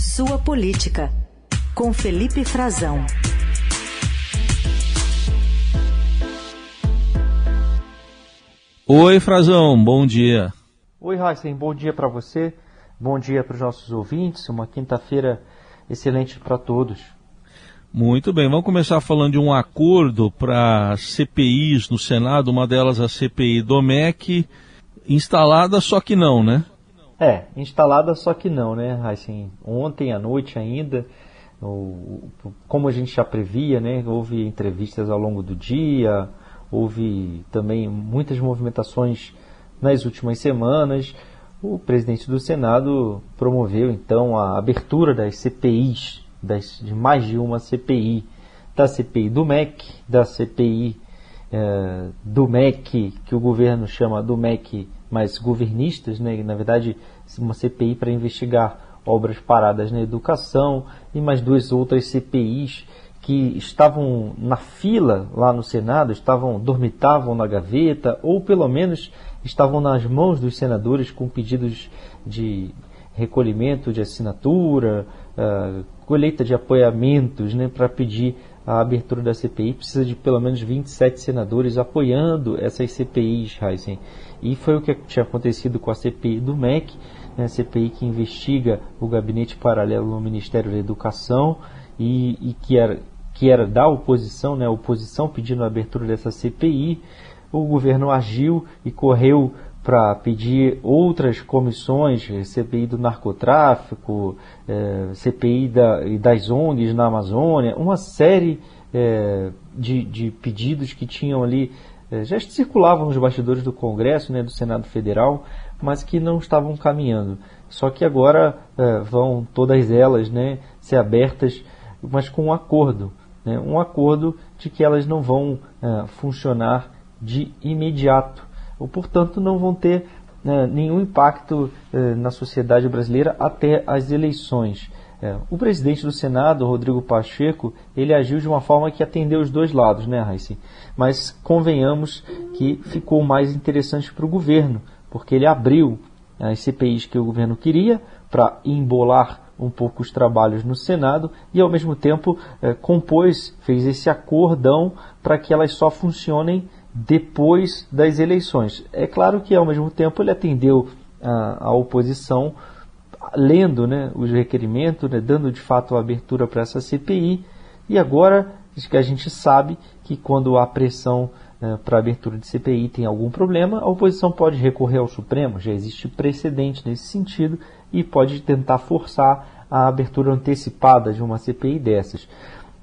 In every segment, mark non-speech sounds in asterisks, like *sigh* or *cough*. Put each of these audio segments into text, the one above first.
Sua Política, com Felipe Frazão. Oi, Frazão, bom dia. Oi, Heisen, bom dia para você, bom dia para os nossos ouvintes, uma quinta-feira excelente para todos. Muito bem, vamos começar falando de um acordo para CPIs no Senado, uma delas a CPI do MEC, instalada só que não, né? É, instalada só que não, né, assim, ontem à noite ainda, o, como a gente já previa, né, houve entrevistas ao longo do dia, houve também muitas movimentações nas últimas semanas. O presidente do Senado promoveu então a abertura das CPIs, das, de mais de uma CPI, da CPI do MEC, da CPI eh, do MEC, que o governo chama do MEC mais governistas, né? na verdade, uma CPI para investigar obras paradas na educação e mais duas outras CPIs que estavam na fila lá no Senado, estavam dormitavam na gaveta ou pelo menos estavam nas mãos dos senadores com pedidos de recolhimento de assinatura, uh, colheita de apoiamentos né, para pedir a abertura da CPI. Precisa de pelo menos 27 senadores apoiando essas CPIs, Heisen. E foi o que tinha acontecido com a CPI do MEC, né, a CPI que investiga o gabinete paralelo no Ministério da Educação e, e que, era, que era da oposição, né, a oposição pedindo a abertura dessa CPI. O governo agiu e correu para pedir outras comissões, CPI do narcotráfico, eh, CPI da, das ONGs na Amazônia, uma série eh, de, de pedidos que tinham ali já circulavam nos bastidores do Congresso, né, do Senado Federal, mas que não estavam caminhando. Só que agora é, vão todas elas né, ser abertas, mas com um acordo. Né, um acordo de que elas não vão é, funcionar de imediato, ou portanto não vão ter é, nenhum impacto é, na sociedade brasileira até as eleições. É, o presidente do Senado, Rodrigo Pacheco, ele agiu de uma forma que atendeu os dois lados, né, Raíssa? Mas convenhamos que ficou mais interessante para o governo, porque ele abriu as CPIs que o governo queria para embolar um pouco os trabalhos no Senado e, ao mesmo tempo, é, compôs, fez esse acordão para que elas só funcionem depois das eleições. É claro que, ao mesmo tempo, ele atendeu a, a oposição lendo né, os requerimentos, né, dando de fato a abertura para essa CPI. E agora que a gente sabe que quando há pressão né, para abertura de CPI tem algum problema, a oposição pode recorrer ao Supremo, já existe precedente nesse sentido, e pode tentar forçar a abertura antecipada de uma CPI dessas.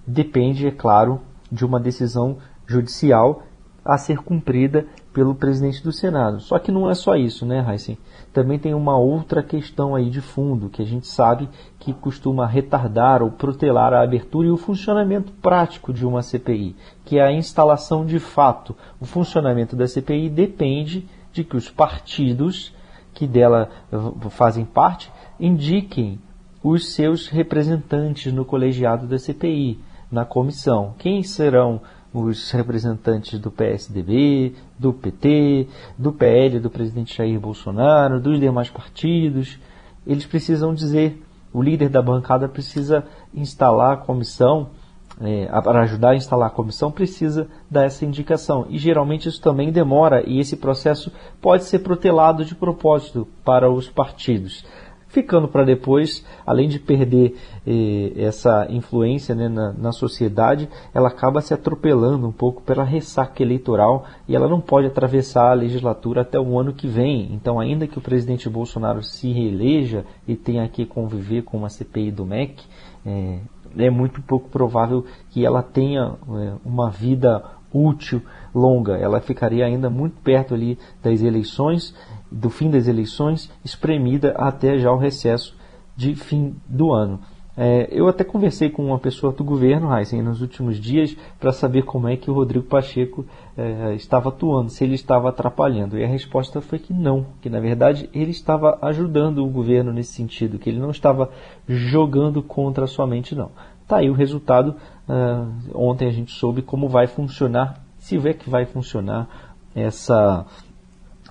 Depende, é claro, de uma decisão judicial a ser cumprida pelo presidente do Senado. Só que não é só isso, né, Heisen? Também tem uma outra questão aí de fundo que a gente sabe que costuma retardar ou protelar a abertura e o funcionamento prático de uma CPI, que é a instalação de fato. O funcionamento da CPI depende de que os partidos que dela fazem parte indiquem os seus representantes no colegiado da CPI, na comissão. Quem serão os representantes do PSDB, do PT, do PL do presidente Jair Bolsonaro, dos demais partidos. Eles precisam dizer, o líder da bancada precisa instalar a comissão, é, para ajudar a instalar a comissão, precisa dar essa indicação. E geralmente isso também demora e esse processo pode ser protelado de propósito para os partidos ficando para depois, além de perder eh, essa influência né, na, na, sociedade, ela acaba se atropelando um pouco pela ressaca eleitoral e ela não pode atravessar a legislatura até o ano que vem. Então, ainda que o presidente Bolsonaro se reeleja e tenha que conviver com uma CPI do MEC, é, é muito pouco provável que ela tenha é, uma vida útil longa. Ela ficaria ainda muito perto ali das eleições do fim das eleições, espremida até já o recesso de fim do ano. É, eu até conversei com uma pessoa do governo, Heisen, nos últimos dias, para saber como é que o Rodrigo Pacheco é, estava atuando, se ele estava atrapalhando. E a resposta foi que não, que na verdade ele estava ajudando o governo nesse sentido, que ele não estava jogando contra somente não. Tá aí o resultado. Uh, ontem a gente soube como vai funcionar, se é que vai funcionar essa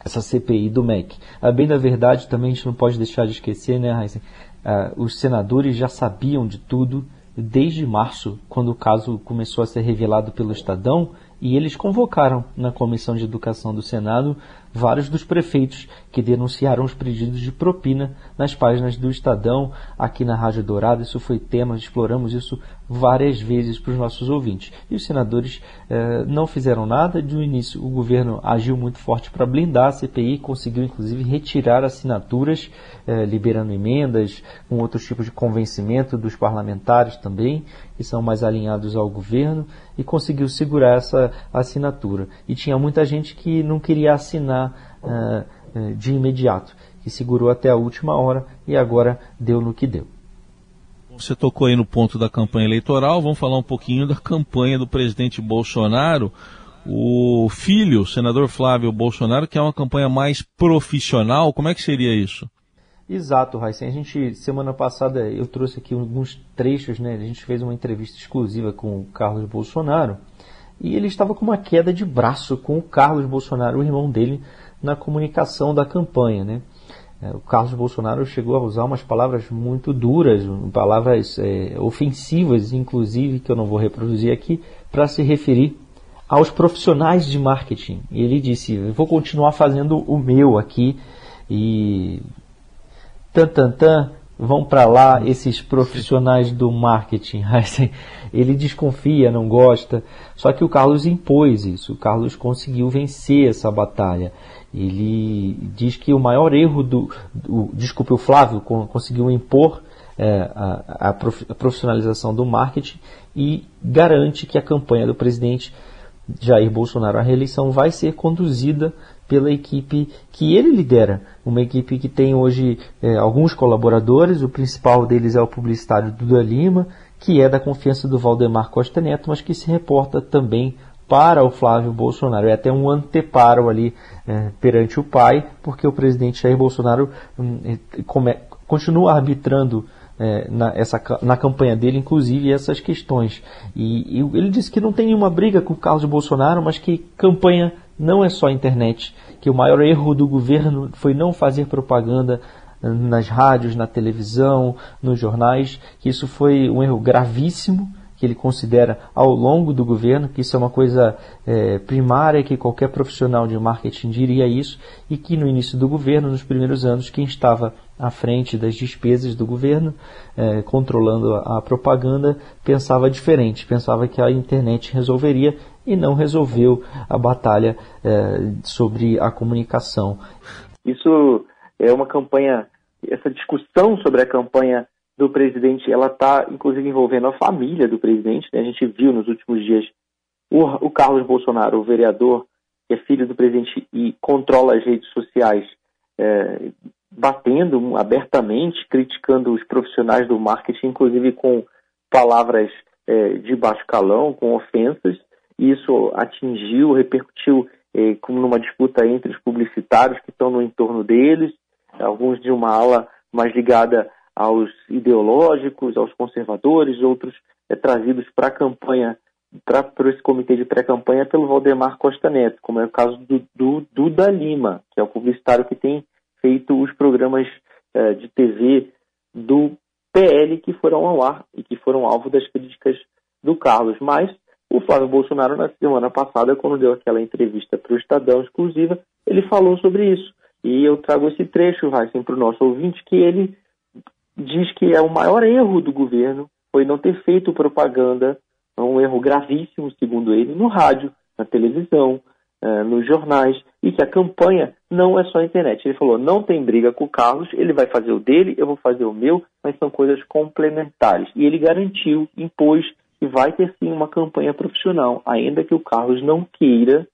essa CPI do MEC. A bem da verdade, também a gente não pode deixar de esquecer, né, Heisen? Uh, os senadores já sabiam de tudo desde março, quando o caso começou a ser revelado pelo Estadão, e eles convocaram na Comissão de Educação do Senado vários dos prefeitos que denunciaram os pedidos de propina nas páginas do Estadão, aqui na Rádio Dourado. Isso foi tema, exploramos isso várias vezes para os nossos ouvintes. E os senadores eh, não fizeram nada. De um início, o governo agiu muito forte para blindar a CPI, conseguiu inclusive retirar assinaturas, eh, liberando emendas, com outros tipos de convencimento dos parlamentares também, que são mais alinhados ao governo, e conseguiu segurar essa assinatura. E tinha muita gente que não queria assinar uh, de imediato, que segurou até a última hora e agora deu no que deu. Você tocou aí no ponto da campanha eleitoral, vamos falar um pouquinho da campanha do presidente Bolsonaro. O filho, o senador Flávio Bolsonaro, que é uma campanha mais profissional, como é que seria isso? Exato, Raíssen. A gente, semana passada, eu trouxe aqui alguns trechos, né? A gente fez uma entrevista exclusiva com o Carlos Bolsonaro e ele estava com uma queda de braço com o Carlos Bolsonaro, o irmão dele, na comunicação da campanha. Né? É, o Carlos Bolsonaro chegou a usar umas palavras muito duras, palavras é, ofensivas, inclusive, que eu não vou reproduzir aqui, para se referir aos profissionais de marketing. E ele disse: Vou continuar fazendo o meu aqui e. Tan, tan, tan, vão para lá esses profissionais do marketing. *laughs* Ele desconfia, não gosta. Só que o Carlos impôs isso. O Carlos conseguiu vencer essa batalha. Ele diz que o maior erro do, do desculpe, o Flávio conseguiu impor é, a, a profissionalização do marketing e garante que a campanha do presidente Jair Bolsonaro à reeleição vai ser conduzida pela equipe que ele lidera. Uma equipe que tem hoje é, alguns colaboradores, o principal deles é o publicitário Duda Lima, que é da confiança do Valdemar Costa Neto, mas que se reporta também para o Flávio Bolsonaro. É até um anteparo ali é, perante o pai, porque o presidente Jair Bolsonaro hum, é, come, continua arbitrando é, na, essa, na campanha dele, inclusive, essas questões. E, e, ele disse que não tem nenhuma briga com o Carlos Bolsonaro, mas que campanha não é só internet, que o maior erro do governo foi não fazer propaganda nas rádios, na televisão, nos jornais, que isso foi um erro gravíssimo que ele considera ao longo do governo, que isso é uma coisa é, primária, que qualquer profissional de marketing diria isso, e que no início do governo, nos primeiros anos, quem estava à frente das despesas do governo, é, controlando a, a propaganda, pensava diferente, pensava que a internet resolveria e não resolveu a batalha é, sobre a comunicação. Isso é uma campanha, essa discussão sobre a campanha do presidente, ela está inclusive envolvendo a família do presidente. Né? A gente viu nos últimos dias o, o, Carlos Bolsonaro, o vereador, que é filho do presidente e controla as redes sociais, é, batendo abertamente, criticando os profissionais do marketing, inclusive com palavras é, de baixo calão, com ofensas. Isso atingiu, repercutiu é, como numa disputa entre os publicitários que estão no entorno deles, alguns de uma ala mais ligada aos ideológicos, aos conservadores, outros é, trazidos para a campanha, para esse comitê de pré-campanha pelo Valdemar Costa Neto, como é o caso do, do Duda Lima, que é o publicitário que tem feito os programas é, de TV do PL que foram ao ar e que foram alvo das críticas do Carlos. Mas o Flávio Bolsonaro, na semana passada, quando deu aquela entrevista para o Estadão exclusiva, ele falou sobre isso. E eu trago esse trecho, Heisen, para o nosso ouvinte, que ele diz que é o maior erro do governo foi não ter feito propaganda, é um erro gravíssimo, segundo ele, no rádio, na televisão, uh, nos jornais, e que a campanha não é só a internet. Ele falou: não tem briga com o Carlos, ele vai fazer o dele, eu vou fazer o meu, mas são coisas complementares. E ele garantiu, impôs que vai ter sim uma campanha profissional, ainda que o Carlos não queira,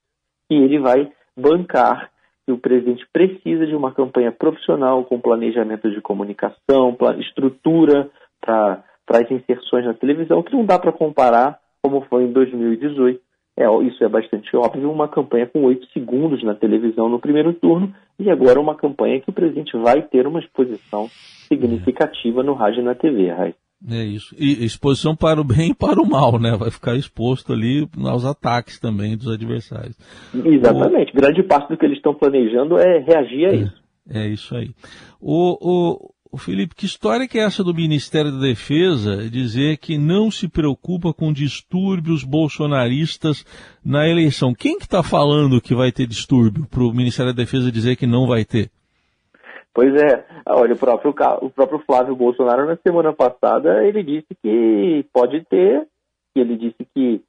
e ele vai bancar que o presidente precisa de uma campanha profissional com planejamento de comunicação, estrutura para as inserções na televisão, que não dá para comparar como foi em 2018. É, isso é bastante óbvio, uma campanha com oito segundos na televisão no primeiro turno e agora uma campanha que o presidente vai ter uma exposição significativa no rádio e na TV, Raiz. É isso. E exposição para o bem e para o mal, né? Vai ficar exposto ali aos ataques também dos adversários. Exatamente. O... Grande parte do que eles estão planejando é reagir a é, isso. É isso aí. O, o, o Felipe, que história que é essa do Ministério da Defesa dizer que não se preocupa com distúrbios bolsonaristas na eleição? Quem que está falando que vai ter distúrbio para o Ministério da Defesa dizer que não vai ter? Pois é, olha, o próprio, o próprio Flávio Bolsonaro na semana passada ele disse que pode ter, ele disse que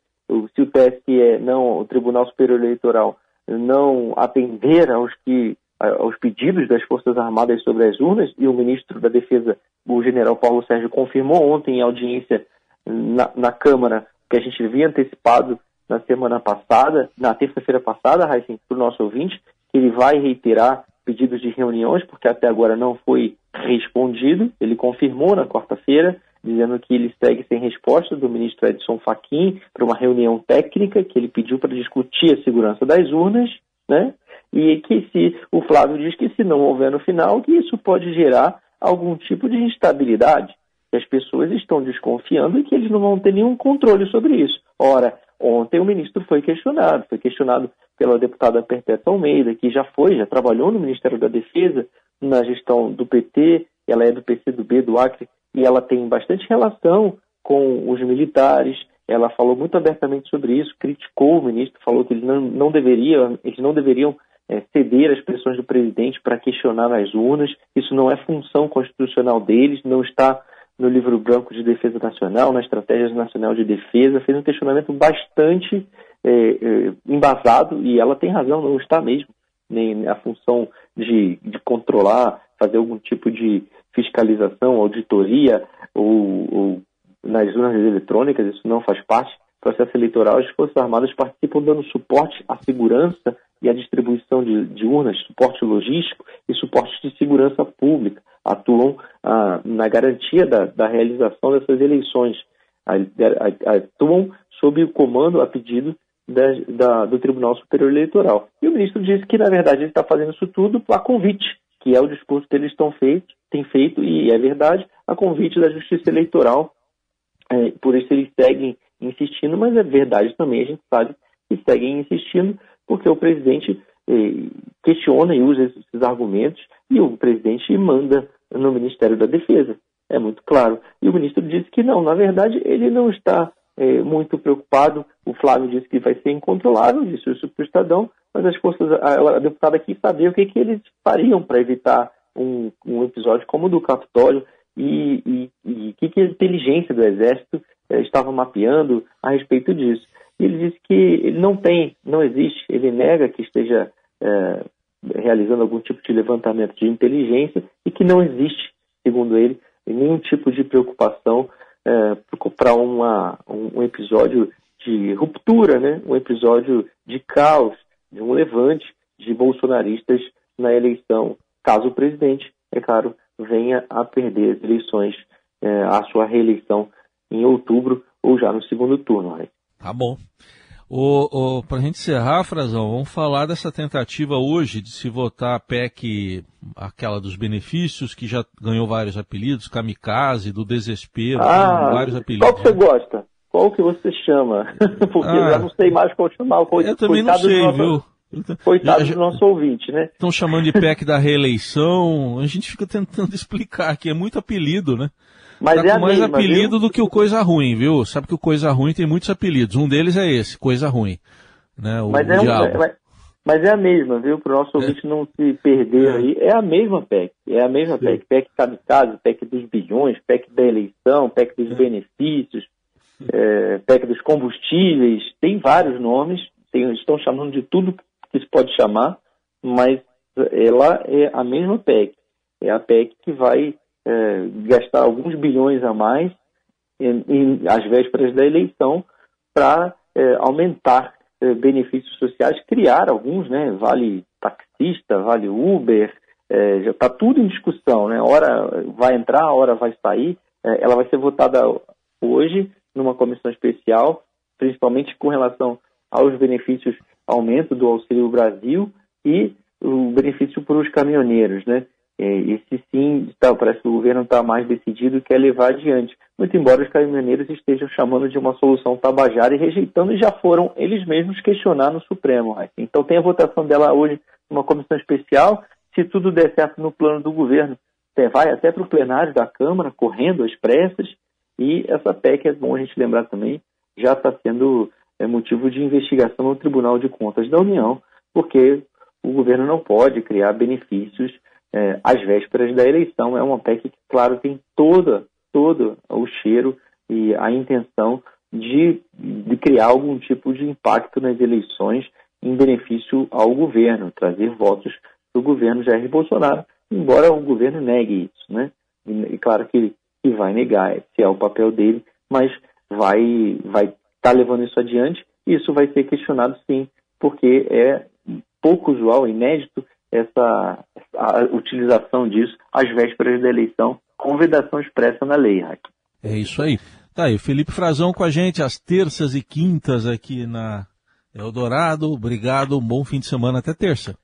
se o TSE não, o Tribunal Superior Eleitoral não atender aos que aos pedidos das Forças Armadas sobre as urnas, e o ministro da Defesa, o general Paulo Sérgio, confirmou ontem em audiência na, na Câmara, que a gente havia antecipado na semana passada, na terça-feira passada, Raíssa, para o nosso ouvinte, que ele vai reiterar pedidos de reuniões, porque até agora não foi respondido. Ele confirmou na quarta-feira, dizendo que ele segue sem resposta do ministro Edson Fachin para uma reunião técnica que ele pediu para discutir a segurança das urnas, né? E que se o Flávio diz que se não houver no final, que isso pode gerar algum tipo de instabilidade, que as pessoas estão desconfiando e que eles não vão ter nenhum controle sobre isso. Ora, ontem o ministro foi questionado, foi questionado pela deputada Perpétua Almeida, que já foi, já trabalhou no Ministério da Defesa, na gestão do PT, ela é do PCdoB, do Acre, e ela tem bastante relação com os militares, ela falou muito abertamente sobre isso, criticou o ministro, falou que eles não, não, deveria, eles não deveriam é, ceder às pressões do presidente para questionar as urnas, isso não é função constitucional deles, não está no livro branco de defesa nacional, na estratégia nacional de defesa, fez um questionamento bastante embasado e ela tem razão, não está mesmo. Nem a função de, de controlar, fazer algum tipo de fiscalização, auditoria ou, ou nas urnas eletrônicas, isso não faz parte processo eleitoral. As Forças Armadas participam dando suporte à segurança e à distribuição de, de urnas, suporte logístico e suporte de segurança pública. Atuam ah, na garantia da, da, realização dessas eleições. Atuam sob o comando, a pedido da, da, do Tribunal Superior Eleitoral. E o ministro disse que, na verdade, ele está fazendo isso tudo a convite, que é o discurso que eles estão feito, têm feito, e é verdade, a convite da Justiça Eleitoral. É, por isso eles seguem insistindo, mas é verdade também, a gente sabe que seguem insistindo, porque o presidente é, questiona e usa esses argumentos, e o presidente manda no Ministério da Defesa. É muito claro. E o ministro disse que não, na verdade, ele não está é, muito preocupado. O Flávio disse que vai ser incontrolável, disse isso para o Estadão, mas as forças, a, a deputada quis saber o que, que eles fariam para evitar um, um, episódio como o do Capitólio e o que, que a inteligência do Exército é, estava mapeando a respeito disso. E ele disse que ele não tem, não existe, ele nega que esteja é, realizando algum tipo de levantamento de inteligência e que não existe, segundo ele, nenhum tipo de preocupação é, para um, um episódio de ruptura, né? um episódio de caos, de um levante de bolsonaristas na eleição, caso o presidente, é claro, venha a perder as eleições, é, a sua reeleição em outubro ou já no segundo turno. Né? Tá bom. O, o, Para a gente encerrar, Frazão, vamos falar dessa tentativa hoje de se votar a PEC, aquela dos benefícios, que já ganhou vários apelidos, kamikaze, do desespero, ah, vários apelidos. Qual que você gosta? Qual que você chama? *laughs* Porque ah, eu já não sei mais qual chamar. Coitado eu também não sei, nosso, viu? Coitado já, do nosso ouvinte, né? Estão chamando de PEC da reeleição, a gente fica tentando *laughs* explicar que é muito apelido, né? Mas tá é com mais mesma, apelido viu? do que o Coisa Ruim, viu? Sabe que o Coisa Ruim tem muitos apelidos. Um deles é esse, Coisa Ruim. Né? O, mas, é um, mas, mas, é a mesma, viu? Para o nosso é. ouvinte não se perder é. aí. É a mesma PEC. É a mesma Sim. PEC. PEC kamikaze, PEC dos bilhões, PEC da eleição, PEC dos é. benefícios, é, PEC dos combustíveis. Tem vários nomes. Tem, estão chamando de tudo que se pode chamar, mas ela é a mesma PEC. É a PEC que vai é, gastar alguns bilhões a mais em, em, às vésperas da eleição para é, aumentar é, benefícios sociais, criar alguns, né? Vale taxista, vale Uber, é, já está tudo em discussão, né? Hora vai entrar, hora vai sair. É, ela vai ser votada hoje numa comissão especial, principalmente com relação aos benefícios, aumento do Auxílio Brasil e o benefício para os caminhoneiros, né? É, esse sim, tá, parece que o governo está mais decidido e quer levar adiante. Muito embora os caminhoneiros estejam chamando de uma solução tabajara e rejeitando, e já foram eles mesmos questionar no Supremo. Então tem a votação dela hoje numa comissão especial. Se tudo der certo no plano do governo, vai até para o plenário da Câmara, correndo às pressas, e essa PEC, é bom a gente lembrar também, já está sendo é, motivo de investigação no Tribunal de Contas da União, porque o governo não pode criar benefícios é, às vésperas da eleição. É uma PEC que, claro, tem toda, todo o cheiro e a intenção de, de criar algum tipo de impacto nas eleições em benefício ao governo, trazer votos do governo Jair Bolsonaro, embora o governo negue isso, né? E, claro que, que vai negar, se é o papel dele, mas vai vai estar tá levando isso adiante e isso vai ser questionado sim, porque é pouco usual, inédito, essa a utilização disso às vésperas da eleição, com vedação expressa na lei, Raik. É isso aí. Tá aí, Felipe Frazão com a gente às terças e quintas aqui na Eldorado. Obrigado, um bom fim de semana até terça.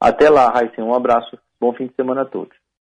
Até lá, Raíssa. Um abraço. Bom fim de semana a todos.